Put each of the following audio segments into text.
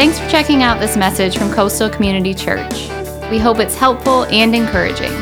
Thanks for checking out this message from Coastal Community Church. We hope it's helpful and encouraging.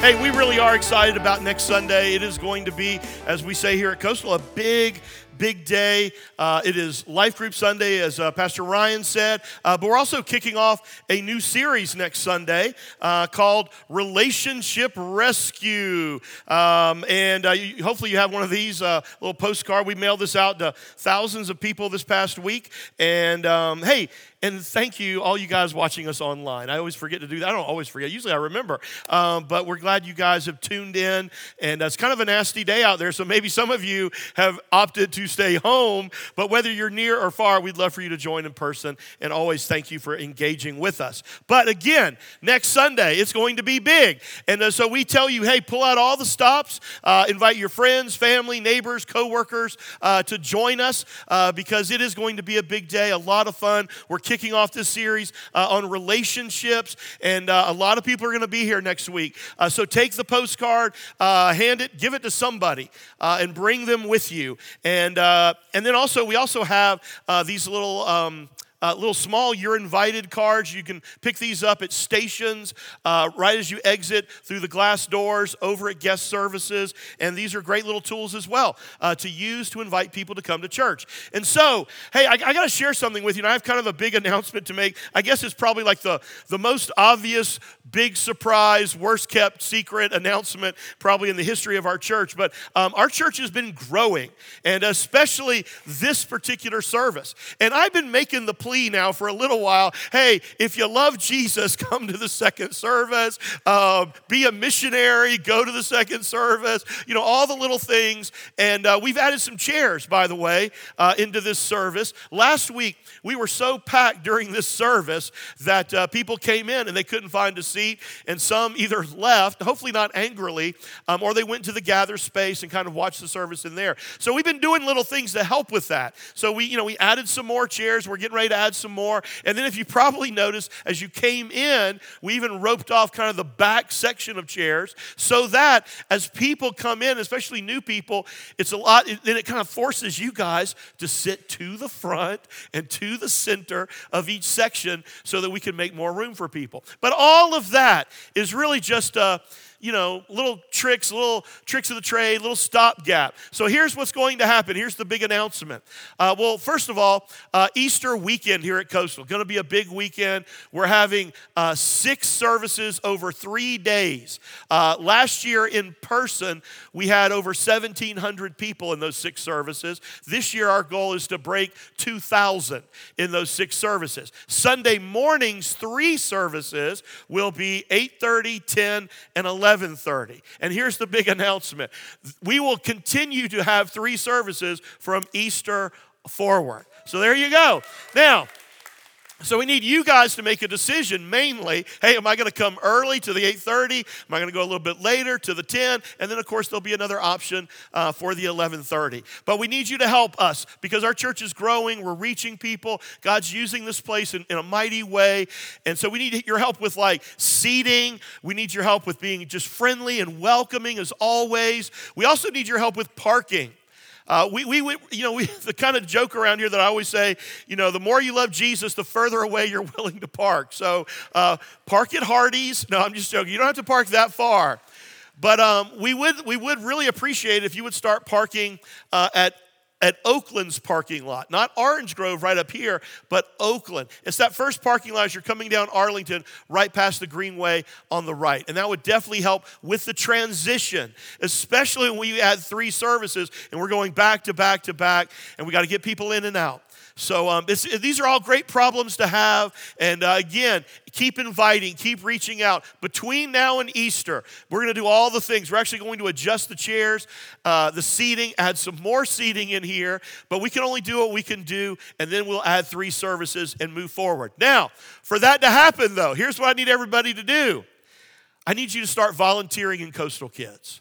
Hey, we really are excited about next Sunday. It is going to be, as we say here at Coastal, a big, big day. Uh, it is Life Group Sunday, as uh, Pastor Ryan said. Uh, but we're also kicking off a new series next Sunday uh, called Relationship Rescue. Um, and uh, you, hopefully, you have one of these uh, little postcard. We mailed this out to thousands of people this past week. And um, hey, and thank you, all you guys watching us online. I always forget to do that. I don't always forget. Usually I remember. Um, but we're glad you guys have tuned in. And it's kind of a nasty day out there. So maybe some of you have opted to stay home. But whether you're near or far, we'd love for you to join in person. And always thank you for engaging with us. But again, next Sunday, it's going to be big. And uh, so we tell you hey, pull out all the stops, uh, invite your friends, family, neighbors, coworkers uh, to join us uh, because it is going to be a big day, a lot of fun. We're kicking off this series uh, on relationships, and uh, a lot of people are going to be here next week. Uh, so take the postcard, hand it, give it to somebody, and bring them with you. And uh, and then also we also have these little. Um, uh, little small you're invited cards. You can pick these up at stations uh, right as you exit through the glass doors over at guest services. And these are great little tools as well uh, to use to invite people to come to church. And so, hey, I, I got to share something with you. And I have kind of a big announcement to make. I guess it's probably like the, the most obvious, big surprise, worst kept secret announcement probably in the history of our church. But um, our church has been growing, and especially this particular service. And I've been making the plea plea now for a little while hey, if you love Jesus, come to the second service, uh, be a missionary, go to the second service, you know, all the little things. And uh, we've added some chairs, by the way, uh, into this service. Last week, we were so packed during this service that uh, people came in and they couldn't find a seat, and some either left, hopefully not angrily, um, or they went to the gather space and kind of watched the service in there. So we've been doing little things to help with that. So we, you know, we added some more chairs. We're getting ready to add some more. And then, if you probably noticed, as you came in, we even roped off kind of the back section of chairs so that as people come in, especially new people, it's a lot, then it kind of forces you guys to sit to the front and to the center of each section so that we can make more room for people. But all of that is really just a you know, little tricks, little tricks of the trade, little stopgap. So here's what's going to happen. Here's the big announcement. Uh, well, first of all, uh, Easter weekend here at Coastal, going to be a big weekend. We're having uh, six services over three days. Uh, last year in person, we had over 1,700 people in those six services. This year, our goal is to break 2,000 in those six services. Sunday mornings, three services will be 8:30, 10, and 11. 11:30. And here's the big announcement. We will continue to have three services from Easter forward. So there you go. Now, so we need you guys to make a decision mainly. Hey, am I going to come early to the 8:30? Am I going to go a little bit later to the 10? And then of course there'll be another option uh, for the 11:30. But we need you to help us because our church is growing. We're reaching people. God's using this place in, in a mighty way, and so we need your help with like seating. We need your help with being just friendly and welcoming as always. We also need your help with parking. Uh, we, we, we, you know, we, the kind of joke around here that I always say, you know, the more you love Jesus, the further away you're willing to park. So uh, park at Hardee's. No, I'm just joking. You don't have to park that far. But um, we, would, we would really appreciate it if you would start parking uh, at at Oakland's parking lot, not Orange Grove right up here, but Oakland. It's that first parking lot as you're coming down Arlington, right past the Greenway on the right. And that would definitely help with the transition, especially when we add three services and we're going back to back to back, and we got to get people in and out. So um, these are all great problems to have. And uh, again, keep inviting, keep reaching out. Between now and Easter, we're going to do all the things. We're actually going to adjust the chairs, uh, the seating, add some more seating in here, but we can only do what we can do, and then we'll add three services and move forward. Now, for that to happen, though, here's what I need everybody to do I need you to start volunteering in Coastal Kids.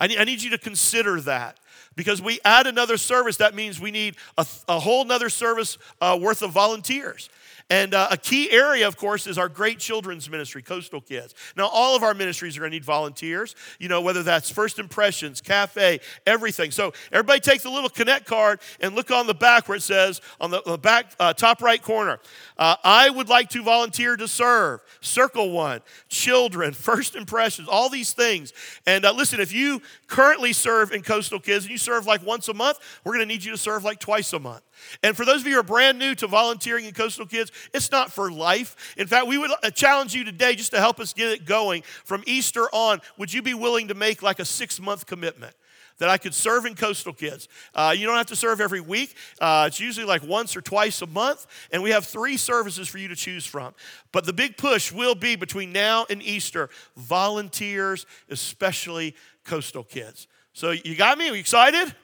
I need, I need you to consider that. Because we add another service, that means we need a, a whole nother service uh, worth of volunteers. And uh, a key area, of course, is our great children's ministry, Coastal Kids. Now, all of our ministries are going to need volunteers, you know, whether that's First Impressions, Cafe, everything. So, everybody take the little Connect card and look on the back where it says, on the, the back uh, top right corner, uh, I would like to volunteer to serve. Circle one, children, First Impressions, all these things. And uh, listen, if you currently serve in Coastal Kids and you serve like once a month, we're going to need you to serve like twice a month. And for those of you who are brand new to volunteering in Coastal Kids, it's not for life. In fact, we would uh, challenge you today just to help us get it going from Easter on. Would you be willing to make like a six month commitment? that I could serve in Coastal Kids. Uh, you don't have to serve every week. Uh, it's usually like once or twice a month, and we have three services for you to choose from. But the big push will be between now and Easter volunteers, especially Coastal Kids. So you got me? Are you excited?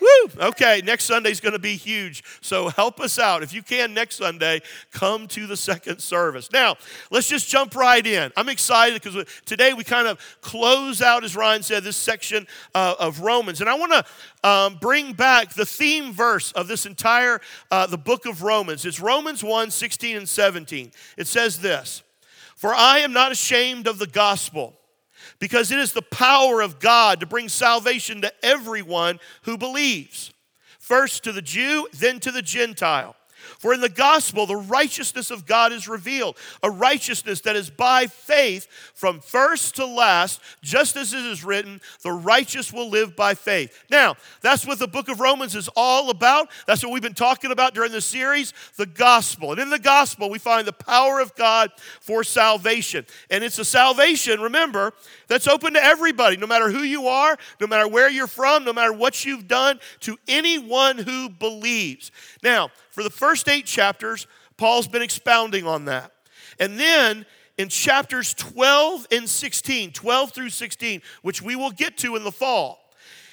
Woo! Okay, next Sunday is going to be huge. So help us out. If you can, next Sunday, come to the second service. Now, let's just jump right in. I'm excited because today we kind of close out, as Ryan said, this section uh, of Romans. And I want to um, bring back the theme verse of this entire, uh, the book of Romans. It's Romans 1 16 and 17. It says this For I am not ashamed of the gospel because it is the power of God to bring salvation to everyone who believes. First to the Jew, then to the Gentile. For in the gospel, the righteousness of God is revealed, a righteousness that is by faith from first to last, just as it is written, the righteous will live by faith. Now, that's what the book of Romans is all about. That's what we've been talking about during the series, the gospel. And in the gospel, we find the power of God for salvation. And it's a salvation, remember, that's open to everybody, no matter who you are, no matter where you're from, no matter what you've done, to anyone who believes. Now, for the first eight chapters, Paul's been expounding on that. And then in chapters 12 and 16, 12 through 16, which we will get to in the fall,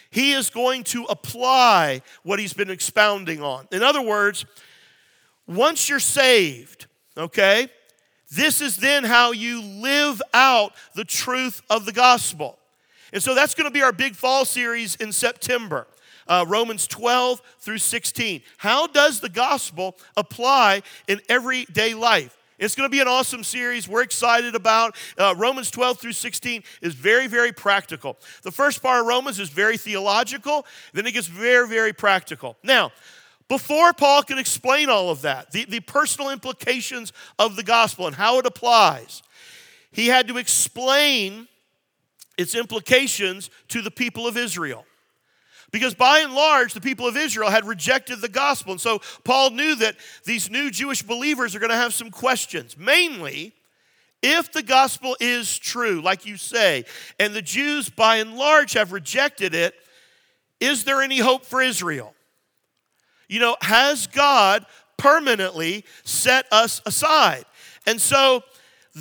he is going to apply what he's been expounding on. In other words, once you're saved, okay, this is then how you live out the truth of the gospel. And so that's going to be our big fall series in September uh, Romans 12 through 16. How does the gospel apply in everyday life? It's going to be an awesome series. We're excited about uh, Romans 12 through 16 is very, very practical. The first part of Romans is very theological, then it gets very, very practical. Now, before Paul can explain all of that, the, the personal implications of the gospel and how it applies, he had to explain its implications to the people of Israel. Because by and large, the people of Israel had rejected the gospel. And so Paul knew that these new Jewish believers are going to have some questions. Mainly, if the gospel is true, like you say, and the Jews by and large have rejected it, is there any hope for Israel? You know, has God permanently set us aside? And so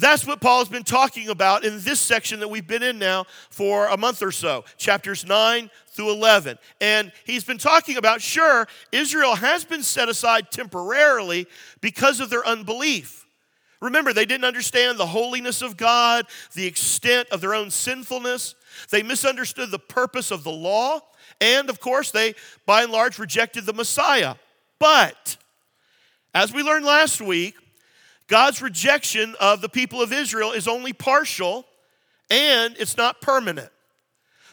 that's what Paul's been talking about in this section that we've been in now for a month or so, chapters 9 through 11. And he's been talking about, sure, Israel has been set aside temporarily because of their unbelief. Remember, they didn't understand the holiness of God, the extent of their own sinfulness. They misunderstood the purpose of the law. And of course, they, by and large, rejected the Messiah. But, as we learned last week, God's rejection of the people of Israel is only partial and it's not permanent.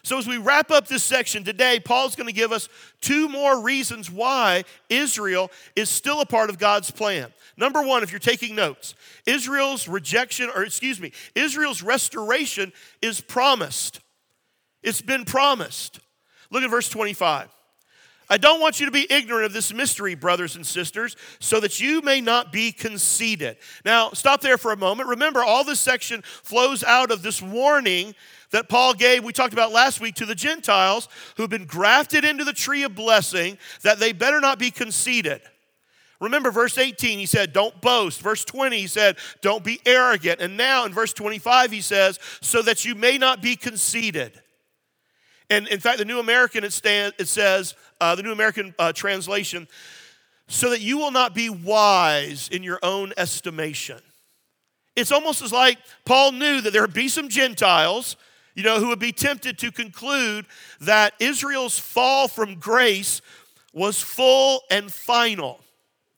So, as we wrap up this section today, Paul's going to give us two more reasons why Israel is still a part of God's plan. Number one, if you're taking notes, Israel's rejection, or excuse me, Israel's restoration is promised. It's been promised. Look at verse 25. I don't want you to be ignorant of this mystery, brothers and sisters, so that you may not be conceited. Now, stop there for a moment. Remember, all this section flows out of this warning that Paul gave, we talked about last week, to the Gentiles who've been grafted into the tree of blessing, that they better not be conceited. Remember, verse 18, he said, Don't boast. Verse 20, he said, Don't be arrogant. And now in verse 25, he says, So that you may not be conceited. And in fact, the New American, it, it says, uh, the New American uh, translation, so that you will not be wise in your own estimation. It's almost as like Paul knew that there would be some Gentiles you know, who would be tempted to conclude that Israel's fall from grace was full and final,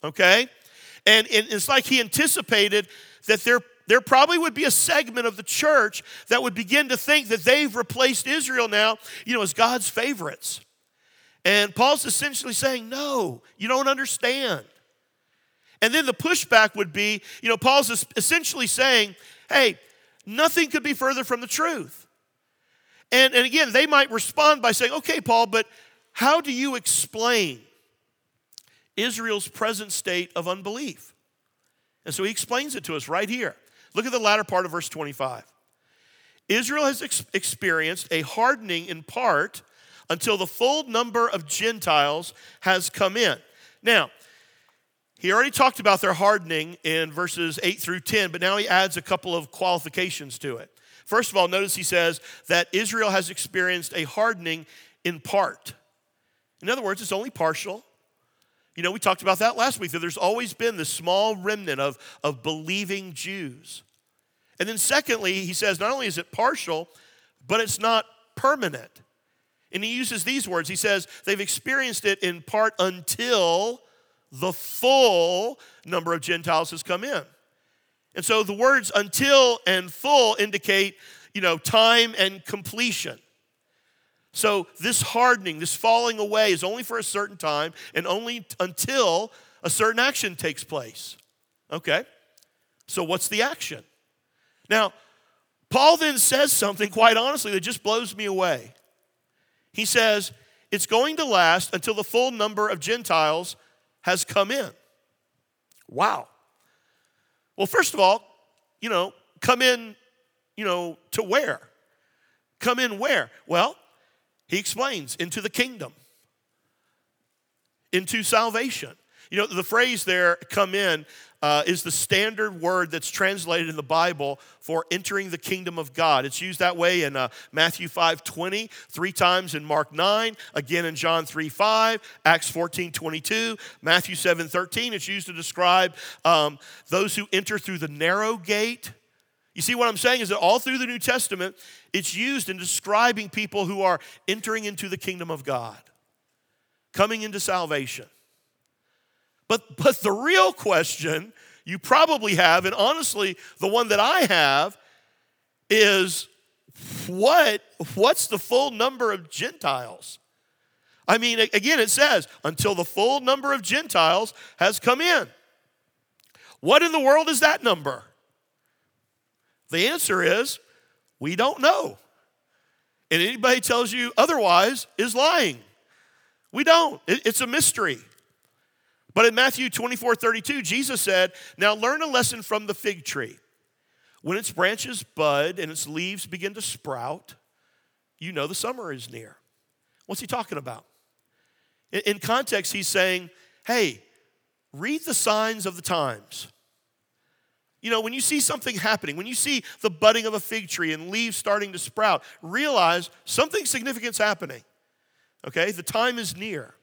okay? And, and it's like he anticipated that there, there probably would be a segment of the church that would begin to think that they've replaced Israel now, you know, as God's favorites. And Paul's essentially saying, no, you don't understand. And then the pushback would be, you know, Paul's essentially saying, hey, nothing could be further from the truth. And, and again, they might respond by saying, okay, Paul, but how do you explain Israel's present state of unbelief? And so he explains it to us right here. Look at the latter part of verse 25. Israel has ex- experienced a hardening in part until the full number of Gentiles has come in. Now, he already talked about their hardening in verses 8 through 10, but now he adds a couple of qualifications to it. First of all, notice he says that Israel has experienced a hardening in part. In other words, it's only partial. You know, we talked about that last week, that there's always been this small remnant of, of believing Jews. And then, secondly, he says not only is it partial, but it's not permanent. And he uses these words. He says they've experienced it in part until the full number of Gentiles has come in. And so the words until and full indicate, you know, time and completion. So this hardening, this falling away is only for a certain time and only until a certain action takes place. Okay? So what's the action? Now, Paul then says something quite honestly that just blows me away. He says, It's going to last until the full number of Gentiles has come in. Wow. Well, first of all, you know, come in, you know, to where? Come in where? Well, he explains into the kingdom, into salvation. You know, the phrase there, come in, uh, is the standard word that's translated in the Bible for entering the kingdom of God. It's used that way in uh, Matthew 5 20, three times in Mark 9, again in John 3 5, Acts 14 22, Matthew 7 13. It's used to describe um, those who enter through the narrow gate. You see, what I'm saying is that all through the New Testament, it's used in describing people who are entering into the kingdom of God, coming into salvation. But, but the real question you probably have, and honestly, the one that I have, is what, what's the full number of Gentiles? I mean, again, it says, until the full number of Gentiles has come in. What in the world is that number? The answer is, we don't know. And anybody tells you otherwise is lying. We don't. It's a mystery. But in Matthew 24 32, Jesus said, Now learn a lesson from the fig tree. When its branches bud and its leaves begin to sprout, you know the summer is near. What's he talking about? In context, he's saying, Hey, read the signs of the times. You know, when you see something happening, when you see the budding of a fig tree and leaves starting to sprout, realize something significant's happening. Okay? The time is near.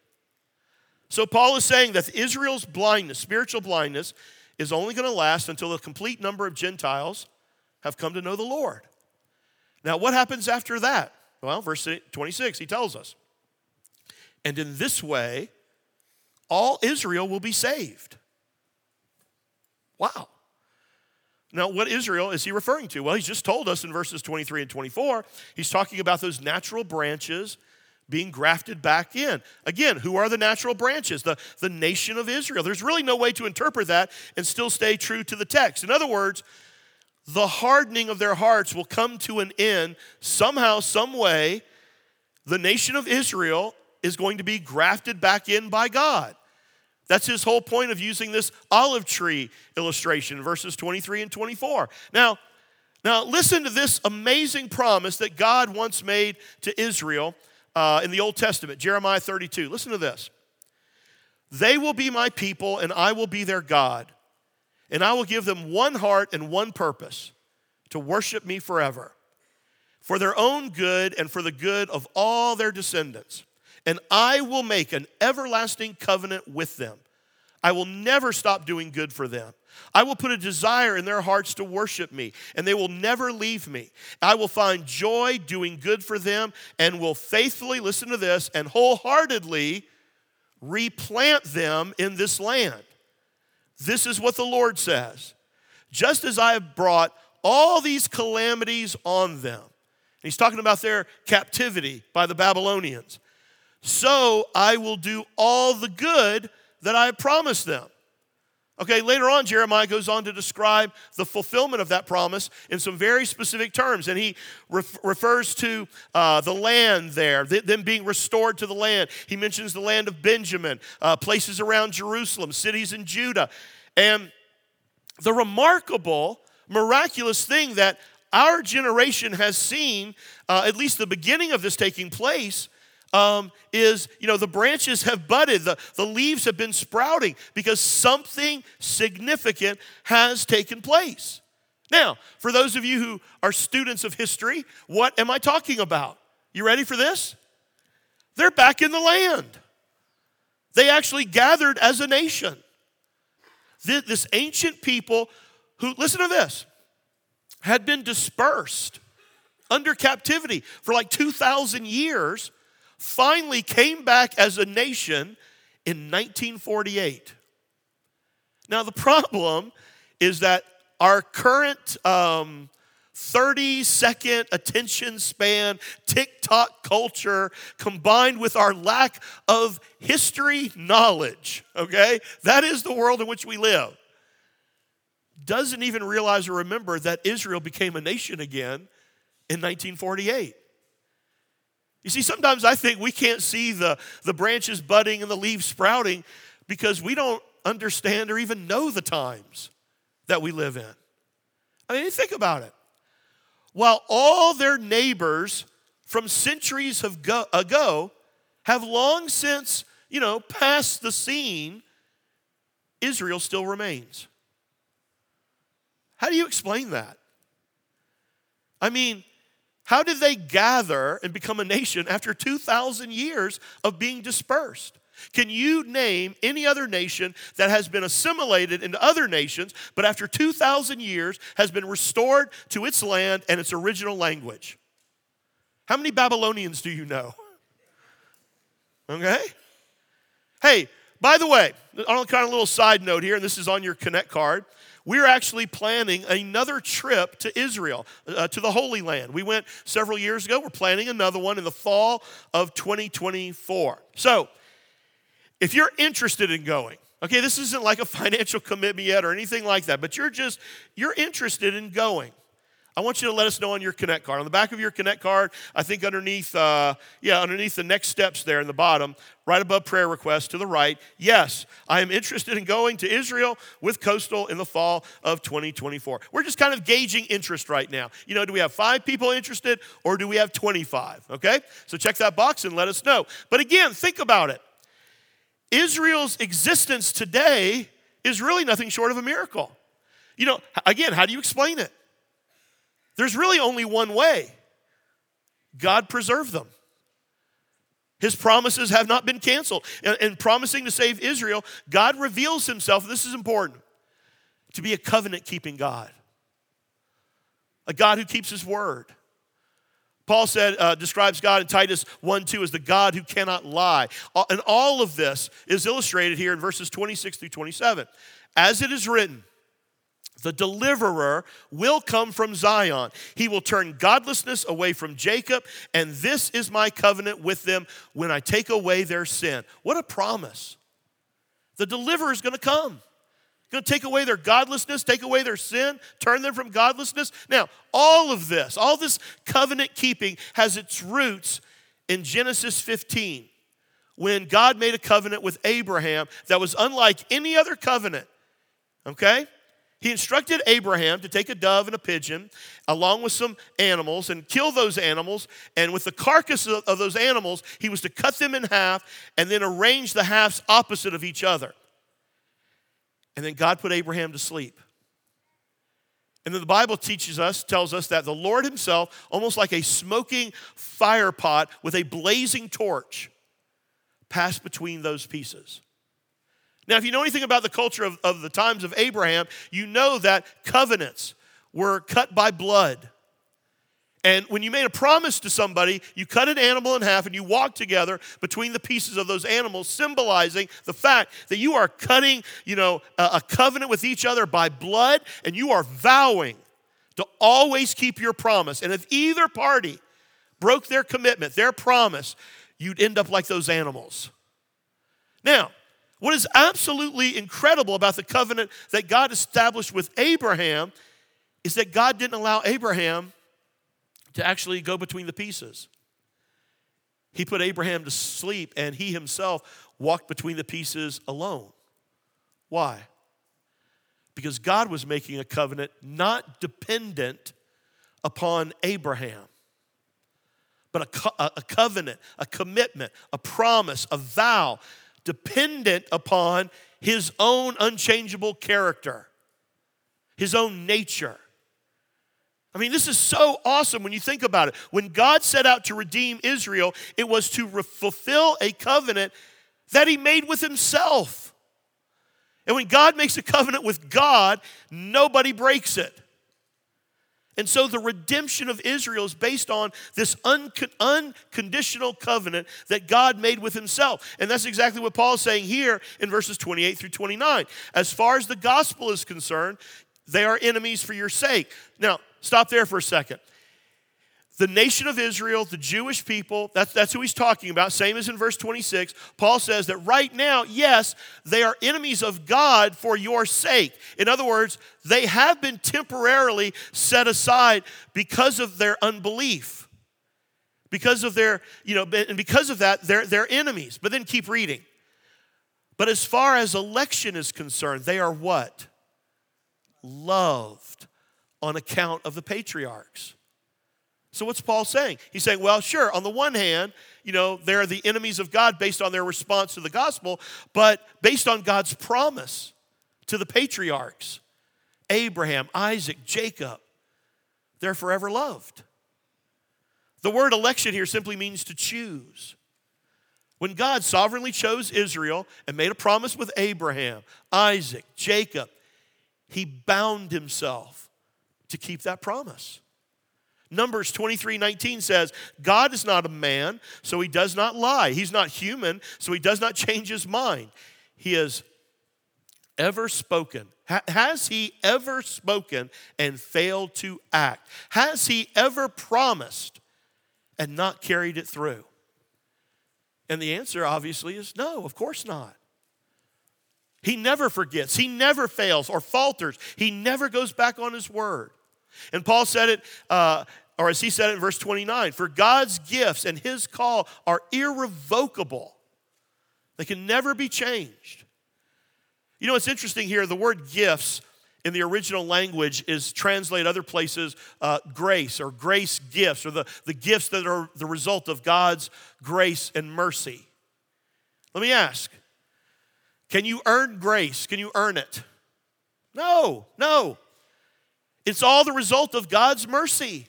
So Paul is saying that Israel's blindness, spiritual blindness, is only going to last until the complete number of Gentiles have come to know the Lord. Now, what happens after that? Well, verse 26, he tells us. And in this way, all Israel will be saved. Wow. Now, what Israel is he referring to? Well, he's just told us in verses 23 and 24, he's talking about those natural branches being grafted back in. Again, who are the natural branches? The, the nation of Israel. There's really no way to interpret that and still stay true to the text. In other words, the hardening of their hearts will come to an end somehow, some way. The nation of Israel is going to be grafted back in by God. That's his whole point of using this olive tree illustration, verses 23 and 24. Now, now listen to this amazing promise that God once made to Israel uh, in the Old Testament, Jeremiah 32. Listen to this. They will be my people, and I will be their God. And I will give them one heart and one purpose to worship me forever, for their own good and for the good of all their descendants. And I will make an everlasting covenant with them, I will never stop doing good for them. I will put a desire in their hearts to worship me, and they will never leave me. I will find joy doing good for them and will faithfully, listen to this, and wholeheartedly replant them in this land. This is what the Lord says. Just as I have brought all these calamities on them, he's talking about their captivity by the Babylonians, so I will do all the good that I have promised them. Okay, later on, Jeremiah goes on to describe the fulfillment of that promise in some very specific terms. And he ref- refers to uh, the land there, th- them being restored to the land. He mentions the land of Benjamin, uh, places around Jerusalem, cities in Judah. And the remarkable, miraculous thing that our generation has seen, uh, at least the beginning of this taking place, um, is you know the branches have budded the, the leaves have been sprouting because something significant has taken place. Now for those of you who are students of history what am i talking about? You ready for this? They're back in the land. They actually gathered as a nation. This ancient people who listen to this had been dispersed under captivity for like 2,000 years finally came back as a nation in 1948. Now, the problem is that our current um, 30 second attention span, TikTok culture, combined with our lack of history knowledge, okay? That is the world in which we live. Doesn't even realize or remember that Israel became a nation again in 1948. You see, sometimes I think we can't see the, the branches budding and the leaves sprouting because we don't understand or even know the times that we live in. I mean, think about it. While all their neighbors from centuries go, ago have long since, you know, passed the scene, Israel still remains. How do you explain that? I mean, how did they gather and become a nation after 2,000 years of being dispersed? Can you name any other nation that has been assimilated into other nations, but after 2,000 years has been restored to its land and its original language? How many Babylonians do you know? Okay? Hey, by the way, on a kind of little side note here, and this is on your Connect card we're actually planning another trip to Israel, uh, to the Holy Land. We went several years ago. We're planning another one in the fall of 2024. So, if you're interested in going, okay, this isn't like a financial commitment yet or anything like that, but you're just, you're interested in going. I want you to let us know on your Connect card. On the back of your Connect card, I think underneath, uh, yeah, underneath the next steps there in the bottom, right above prayer request to the right, yes, I am interested in going to Israel with Coastal in the fall of 2024. We're just kind of gauging interest right now. You know, do we have five people interested or do we have 25? Okay? So check that box and let us know. But again, think about it. Israel's existence today is really nothing short of a miracle. You know, again, how do you explain it? There's really only one way God preserved them. His promises have not been canceled. In promising to save Israel, God reveals himself, this is important, to be a covenant keeping God, a God who keeps his word. Paul said, uh, describes God in Titus 1 2 as the God who cannot lie. And all of this is illustrated here in verses 26 through 27. As it is written, the deliverer will come from Zion. He will turn godlessness away from Jacob, and this is my covenant with them when I take away their sin. What a promise. The deliverer is going to come. Going to take away their godlessness, take away their sin, turn them from godlessness. Now, all of this, all this covenant keeping has its roots in Genesis 15 when God made a covenant with Abraham that was unlike any other covenant. Okay? He instructed Abraham to take a dove and a pigeon along with some animals and kill those animals. And with the carcass of, those animals, he was to cut them in half and then arrange the halves opposite of each other. And then God put Abraham to sleep. And then the Bible teaches us, tells us that the Lord Himself, almost like a smoking fire pot with a blazing torch, passed between those pieces. Now, if you know anything about the culture of, of the times of Abraham, you know that covenants were cut by blood. And when you made a promise to somebody, you cut an animal in half and you walk together between the pieces of those animals, symbolizing the fact that you are cutting, you know, a, a covenant with each other by blood and you are vowing to always keep your promise. And if either party broke their commitment, their promise, you'd end up like those animals. Now, what is absolutely incredible about the covenant that God established with Abraham is that God didn't allow Abraham to actually go between the pieces. He put Abraham to sleep and he himself walked between the pieces alone. Why? Because God was making a covenant not dependent upon Abraham, but a, co- a covenant, a commitment, a promise, a vow dependent upon his own unchangeable character, his own nature. I mean, this is so awesome when you think about it. When God set out to redeem Israel, it was to re- fulfill a covenant that he made with himself. And when God makes a covenant with God, nobody breaks it. And so the redemption of Israel is based on this unconditional covenant that God made with himself. And that's exactly what Paul is saying here in verses 28 through 29. As far as the gospel is concerned, they are enemies for your sake. Now, stop there for a second. The nation of Israel, the Jewish people, that's, that's who he's talking about, same as in verse 26. Paul says that right now, yes, they are enemies of God for your sake. In other words, they have been temporarily set aside because of their unbelief. Because of their, you know, and because of that, they're, they're enemies. But then keep reading. But as far as election is concerned, they are what? loved on account of the patriarchs. So, what's Paul saying? He's saying, well, sure, on the one hand, you know, they're the enemies of God based on their response to the gospel, but based on God's promise to the patriarchs Abraham, Isaac, Jacob, they're forever loved. The word election here simply means to choose. When God sovereignly chose Israel and made a promise with Abraham, Isaac, Jacob, he bound himself to keep that promise. Numbers 23 19 says, God is not a man, so he does not lie. He's not human, so he does not change his mind. He has ever spoken. Has he ever spoken and failed to act? Has he ever promised and not carried it through? And the answer obviously is no, of course not. He never forgets, he never fails or falters, he never goes back on his word. And Paul said it, uh, or as he said in verse 29 for God's gifts and his call are irrevocable, they can never be changed. You know, it's interesting here, the word gifts in the original language is translated other places uh, grace or grace gifts or the, the gifts that are the result of God's grace and mercy. Let me ask can you earn grace? Can you earn it? No, no. It's all the result of God's mercy.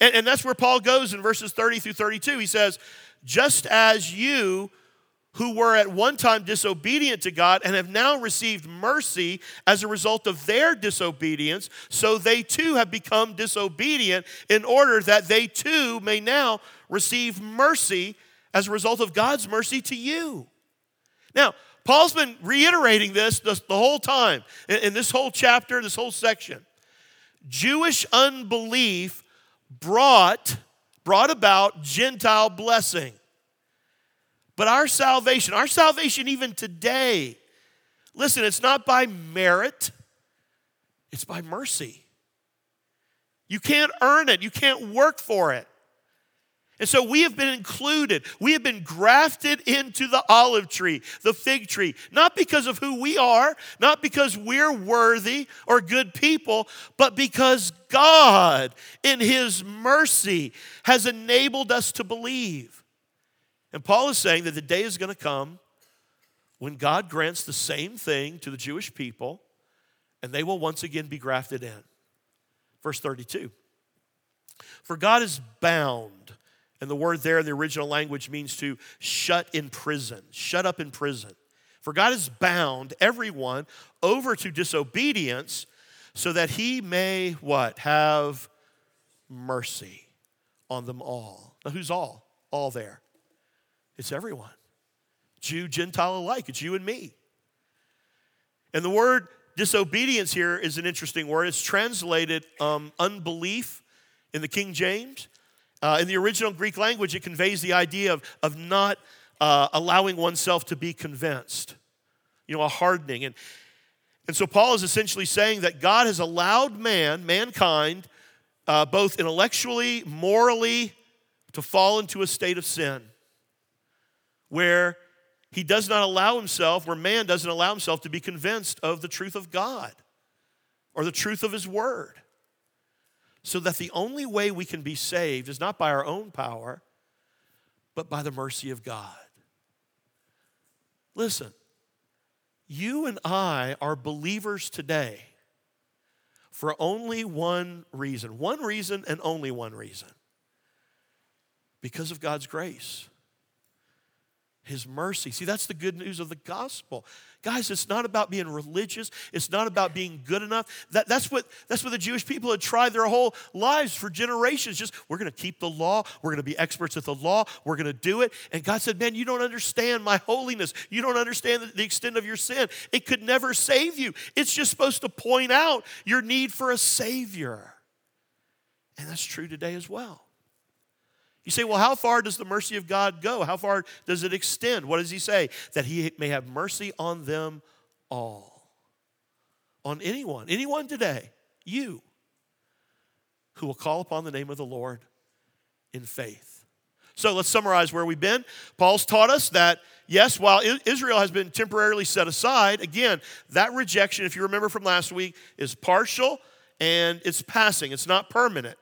And, and, that's where Paul goes in verses 30 through 32. He says, Just as you who were at one time disobedient to God and have now received mercy as a result of their disobedience, so they too have become disobedient in order that they too may now receive mercy as a result of God's mercy to you. Now, Paul's been reiterating this the, the whole time in, in this whole chapter, this whole section. Jewish unbelief brought, brought about Gentile blessing. But our salvation, our salvation even today, listen, it's not by merit, it's by mercy. You can't earn it, you can't work for it. And so we have been included. We have been grafted into the olive tree, the fig tree, not because of who we are, not because we're worthy or good people, but because God, in His mercy, has enabled us to believe. And Paul is saying that the day is going to come when God grants the same thing to the Jewish people, and they will once again be grafted in. Verse 32 For God is bound and the word there in the original language means to shut in prison, shut up in prison. For God has bound everyone over to disobedience so that he may what? Have mercy on them all. Now, who's all? All there. It's everyone. Jew, Gentile alike. It's you and me. And the word disobedience here is an interesting word. It's translated um, unbelief in the King James. Uh, in the original Greek language, it conveys the idea of, of not uh, allowing oneself to be convinced, you know, a hardening. And, and so Paul is essentially saying that God has allowed man, mankind, uh, both intellectually, morally, to fall into a state of sin where he does not allow himself, where man doesn't allow himself to be convinced of the truth of God or the truth of his word. So that the only way we can be saved is not by our own power, but by the mercy of God. Listen, you and I are believers today for only one reason. One reason and only one reason because of God's grace. His mercy. See, that's the good news of the gospel. Guys, it's not about being religious. It's not about being good enough. That, that's, what, that's what the Jewish people had tried their whole lives for generations. Just, we're going to keep the law. We're going to be experts at the law. We're going to do it. And God said, Man, you don't understand my holiness. You don't understand the, the extent of your sin. It could never save you. It's just supposed to point out your need for a Savior. And that's true today as well. You say, well, how far does the mercy of God go? How far does it extend? What does he say? That he may have mercy on them all. On anyone, anyone today, you, who will call upon the name of the Lord in faith. So let's summarize where we've been. Paul's taught us that, yes, while Israel has been temporarily set aside, again, that rejection, if you remember from last week, is partial and it's passing, it's not permanent.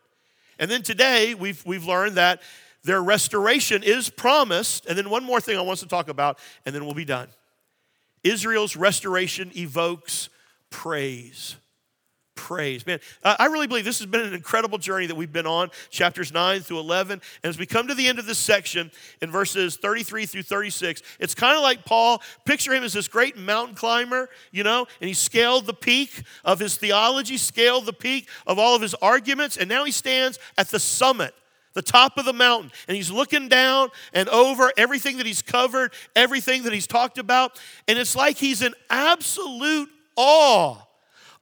And then today, we've, we've learned that their restoration is promised. And then one more thing I want us to talk about, and then we'll be done. Israel's restoration evokes praise praise. Man, I really believe this has been an incredible journey that we've been on, chapters 9 through 11. And as we come to the end of this section in verses 33 through 36, it's kind of like Paul, picture him as this great mountain climber, you know, and he scaled the peak of his theology, scaled the peak of all of his arguments, and now he stands at the summit the top of the mountain, and he's looking down and over everything that he's covered, everything that he's talked about, and it's like he's in absolute awe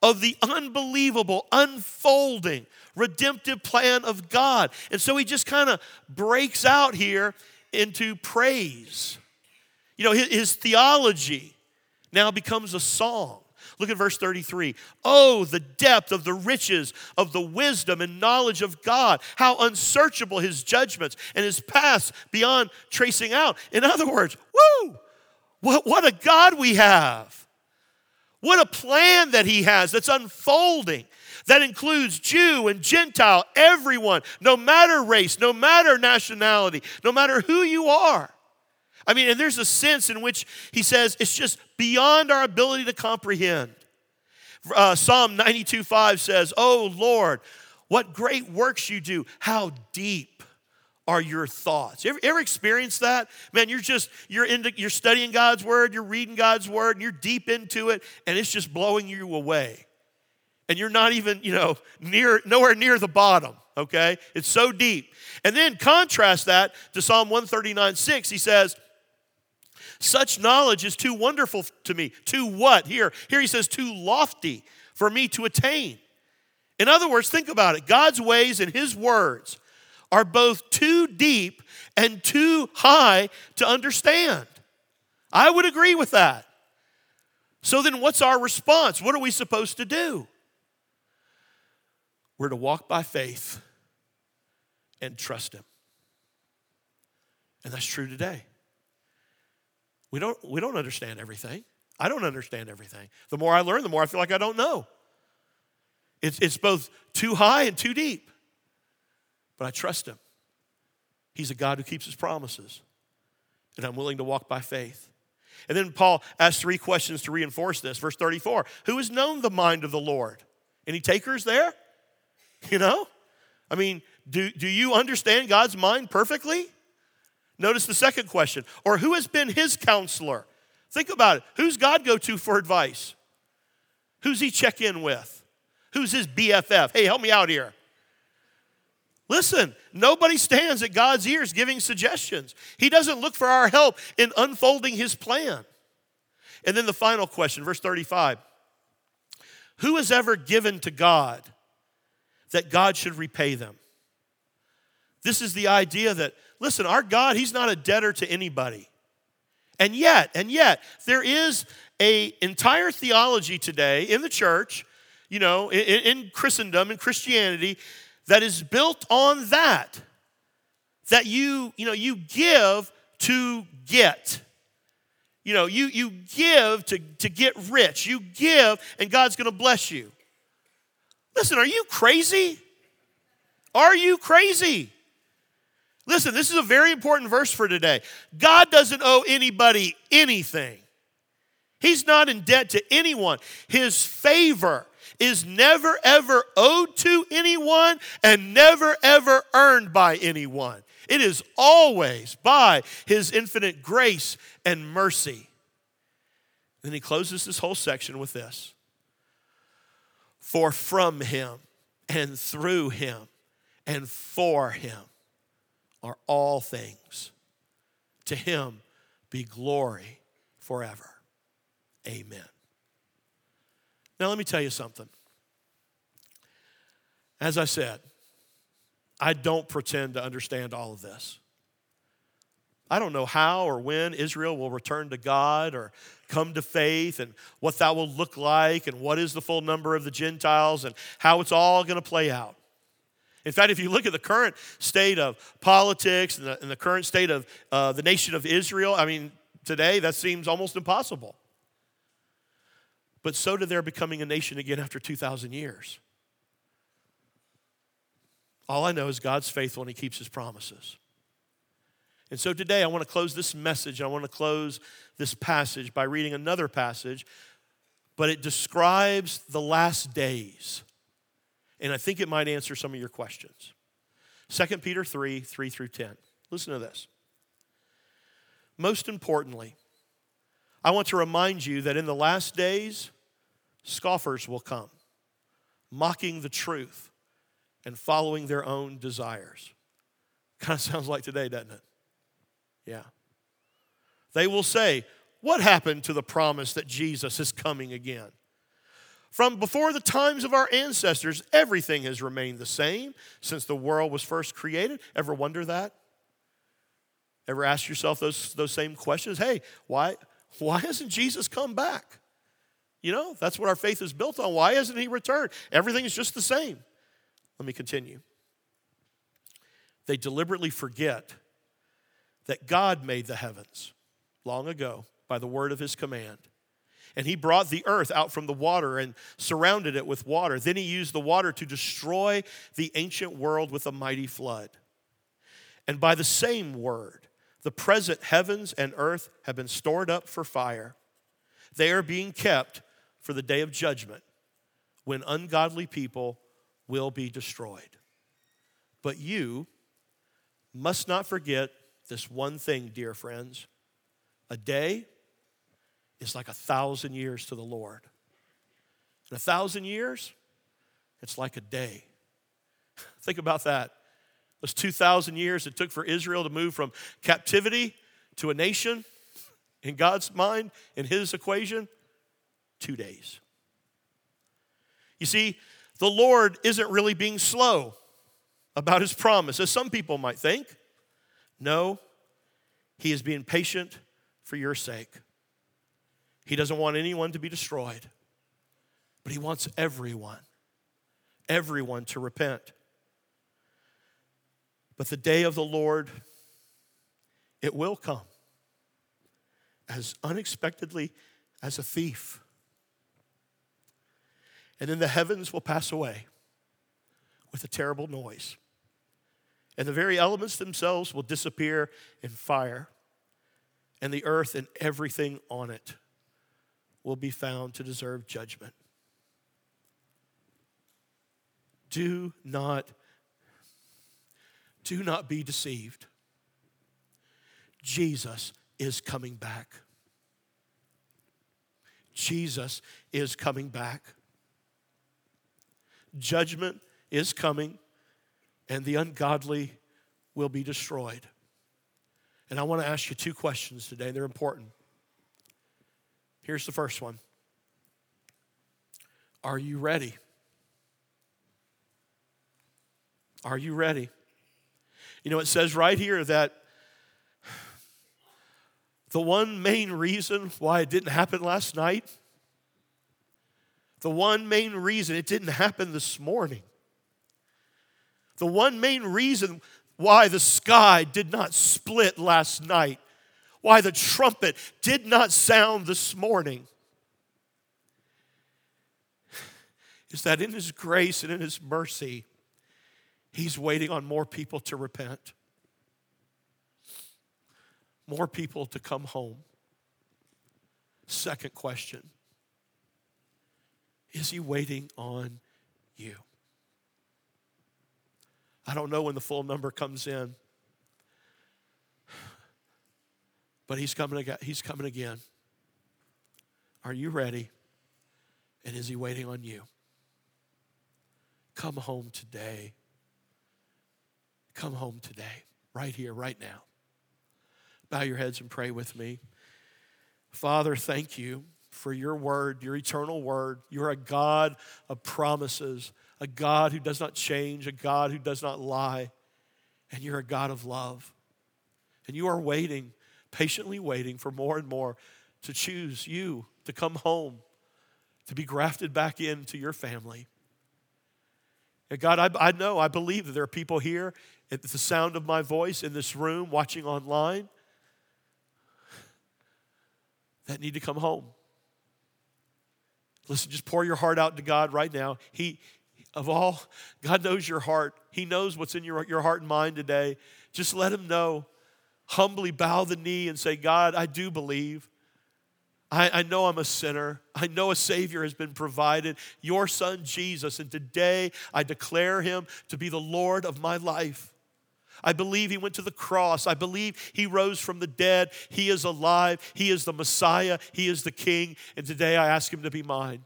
of the unbelievable, unfolding, redemptive plan of God. And so he just kind of breaks out here into praise. You know, his, his, theology now becomes a song. Look at verse 33. Oh, the depth of the riches of the wisdom and knowledge of God. How unsearchable his judgments and his paths beyond tracing out. In other words, woo, what, what a God we have. What a plan that he has that's unfolding. That includes Jew and Gentile, everyone, no matter race, no matter nationality, no matter who you are. I mean, and there's a sense in which he says it's just beyond our ability to comprehend. Uh, Psalm 92 5 says, Oh Lord, what great works you do, how deep are your thoughts. You ever, ever experienced that? Man, you're just, you're into, you're studying God's word, you're reading God's word, and you're deep into it, and it's just blowing you away. And you're not even, you know, near, nowhere near the bottom, okay? It's so deep. And then contrast that to Psalm 139 6. He says, such knowledge is too wonderful to me. Too what? Here, here he says, too lofty for me to attain. In other words, think about it. God's ways and his words are both too deep and too high to understand. I would agree with that. So then, what's our response? What are we supposed to do? We're to walk by faith and trust Him. And that's true today. We don't, we don't understand everything. I don't understand everything. The more I learn, the more I feel like I don't know. It's, it's both too high and too deep but I trust him. He's a God who keeps his promises, and I'm willing to walk by faith. And then Paul asks three questions to reinforce this. Verse 34 Who has known the mind of the Lord? Any takers there? You know? I mean, do, do you understand God's mind perfectly? Notice the second question. Or who has been his counselor? Think about it. Who's God go to for advice? Who's he check in with? Who's his BFF? Hey, help me out here. Listen, nobody stands at God's ears giving suggestions. He doesn't look for our help in unfolding his plan. And then the final question, verse 35 Who has ever given to God that God should repay them? This is the idea that, listen, our God, He's not a debtor to anybody. And yet, and yet, there is a entire theology today in the church, you know, in, in Christendom, in Christianity, that is built on that. That you, you know, you give to get. You know, you, you give to, to get rich. You give, and God's going to bless you. Listen, are you crazy? Are you crazy? Listen, this is a very important verse for today. God doesn't owe anybody anything, He's not in debt to anyone. His favor is never ever owed to anyone and never ever earned by anyone. It is always by His infinite grace and mercy. Then he closes this whole section with this For from him and through him and for him are all things. To him be glory forever. Amen. Now, let me tell you something. As I said, I don't pretend to understand all of this. I don't know how or when Israel will return to God or come to faith and what that will look like and what is the full number of the Gentiles and how it's all going to play out. In fact, if you look at the current state of politics and the, and the current state of uh, the nation of Israel, I mean, today that seems almost impossible. But so did their becoming a nation again after 2,000 years. All I know is God's faithful and He keeps His promises. And so today I want to close this message, I want to close this passage by reading another passage, but it describes the last days and I think it might answer some of your questions. 2 Peter 3 3 through 10. Listen to this. Most importantly, I want to remind you that in the last days, scoffers will come, mocking the truth and following their own desires. Kind of sounds like today, doesn't it? Yeah. They will say, What happened to the promise that Jesus is coming again? From before the times of our ancestors, everything has remained the same since the world was first created. Ever wonder that? Ever ask yourself those, those same questions? Hey, why, why hasn't Jesus come back? You know, that's what our faith is built on. Why hasn't he returned? Everything is just the same. Let me continue. They deliberately forget that God made the heavens long ago by the word of his command and he brought the earth out from the water and surrounded it with water. Then he used the water to destroy the ancient world with a mighty flood. And by the same word, the present heavens and earth have been stored up for fire. They are being kept for the day of judgment when ungodly people will be destroyed. But you must not forget this one thing, dear friends. A day is like a thousand years to the Lord. And a thousand years, it's like a day. Think about that. Those 2,000 years it took for Israel to move from captivity to a nation, in God's mind, in His equation, two days. You see, the Lord isn't really being slow about His promise, as some people might think. No, He is being patient for your sake. He doesn't want anyone to be destroyed, but He wants everyone, everyone to repent. But the day of the Lord, it will come as unexpectedly as a thief. And then the heavens will pass away with a terrible noise. And the very elements themselves will disappear in fire, and the earth and everything on it will be found to deserve judgment. Do not do not be deceived. Jesus is coming back. Jesus is coming back. Judgment is coming, and the ungodly will be destroyed. And I want to ask you two questions today. They're important. Here's the first one Are you ready? Are you ready? You know, it says right here that the one main reason why it didn't happen last night, the one main reason it didn't happen this morning, the one main reason why the sky did not split last night, why the trumpet did not sound this morning, is that in His grace and in His mercy, He's waiting on more people to repent, more people to come home. Second question Is He waiting on you? I don't know when the full number comes in, but He's coming again. He's coming again. Are you ready? And is He waiting on you? Come home today. Come home today, right here, right now. Bow your heads and pray with me. Father, thank you for your word, your eternal word. You're a God of promises, a God who does not change, a God who does not lie, and you're a God of love. And you are waiting, patiently waiting for more and more to choose you to come home, to be grafted back into your family. And God, I, I know, I believe that there are people here at the sound of my voice in this room, watching online, that need to come home. Listen, just pour your heart out to God right now. He, of all, God knows your heart. He knows what's in your, your heart and mind today. Just let Him know. Humbly bow the knee and say, God, I do believe. I, I know I'm a sinner. I know a Savior has been provided, your Son Jesus. And today I declare Him to be the Lord of my life. I believe He went to the cross. I believe He rose from the dead. He is alive. He is the Messiah. He is the King. And today I ask Him to be mine.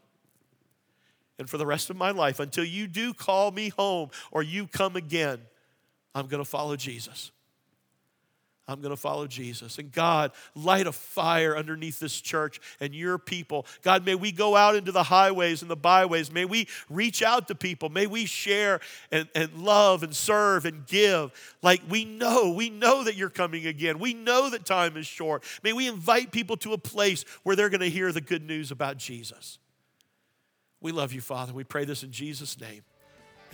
And for the rest of my life, until you do call me home or you come again, I'm going to follow Jesus. I'm going to follow Jesus. And God, light a fire underneath this church and your people. God, may we go out into the highways and the byways. May we reach out to people. May we share and, and love and serve and give. Like we know, we know that you're coming again. We know that time is short. May we invite people to a place where they're going to hear the good news about Jesus. We love you, Father. We pray this in Jesus' name.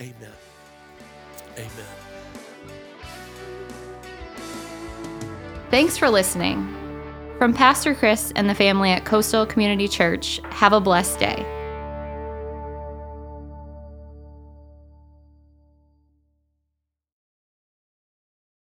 Amen. Amen. Thanks for listening. From Pastor Chris and the family at Coastal Community Church, have a blessed day.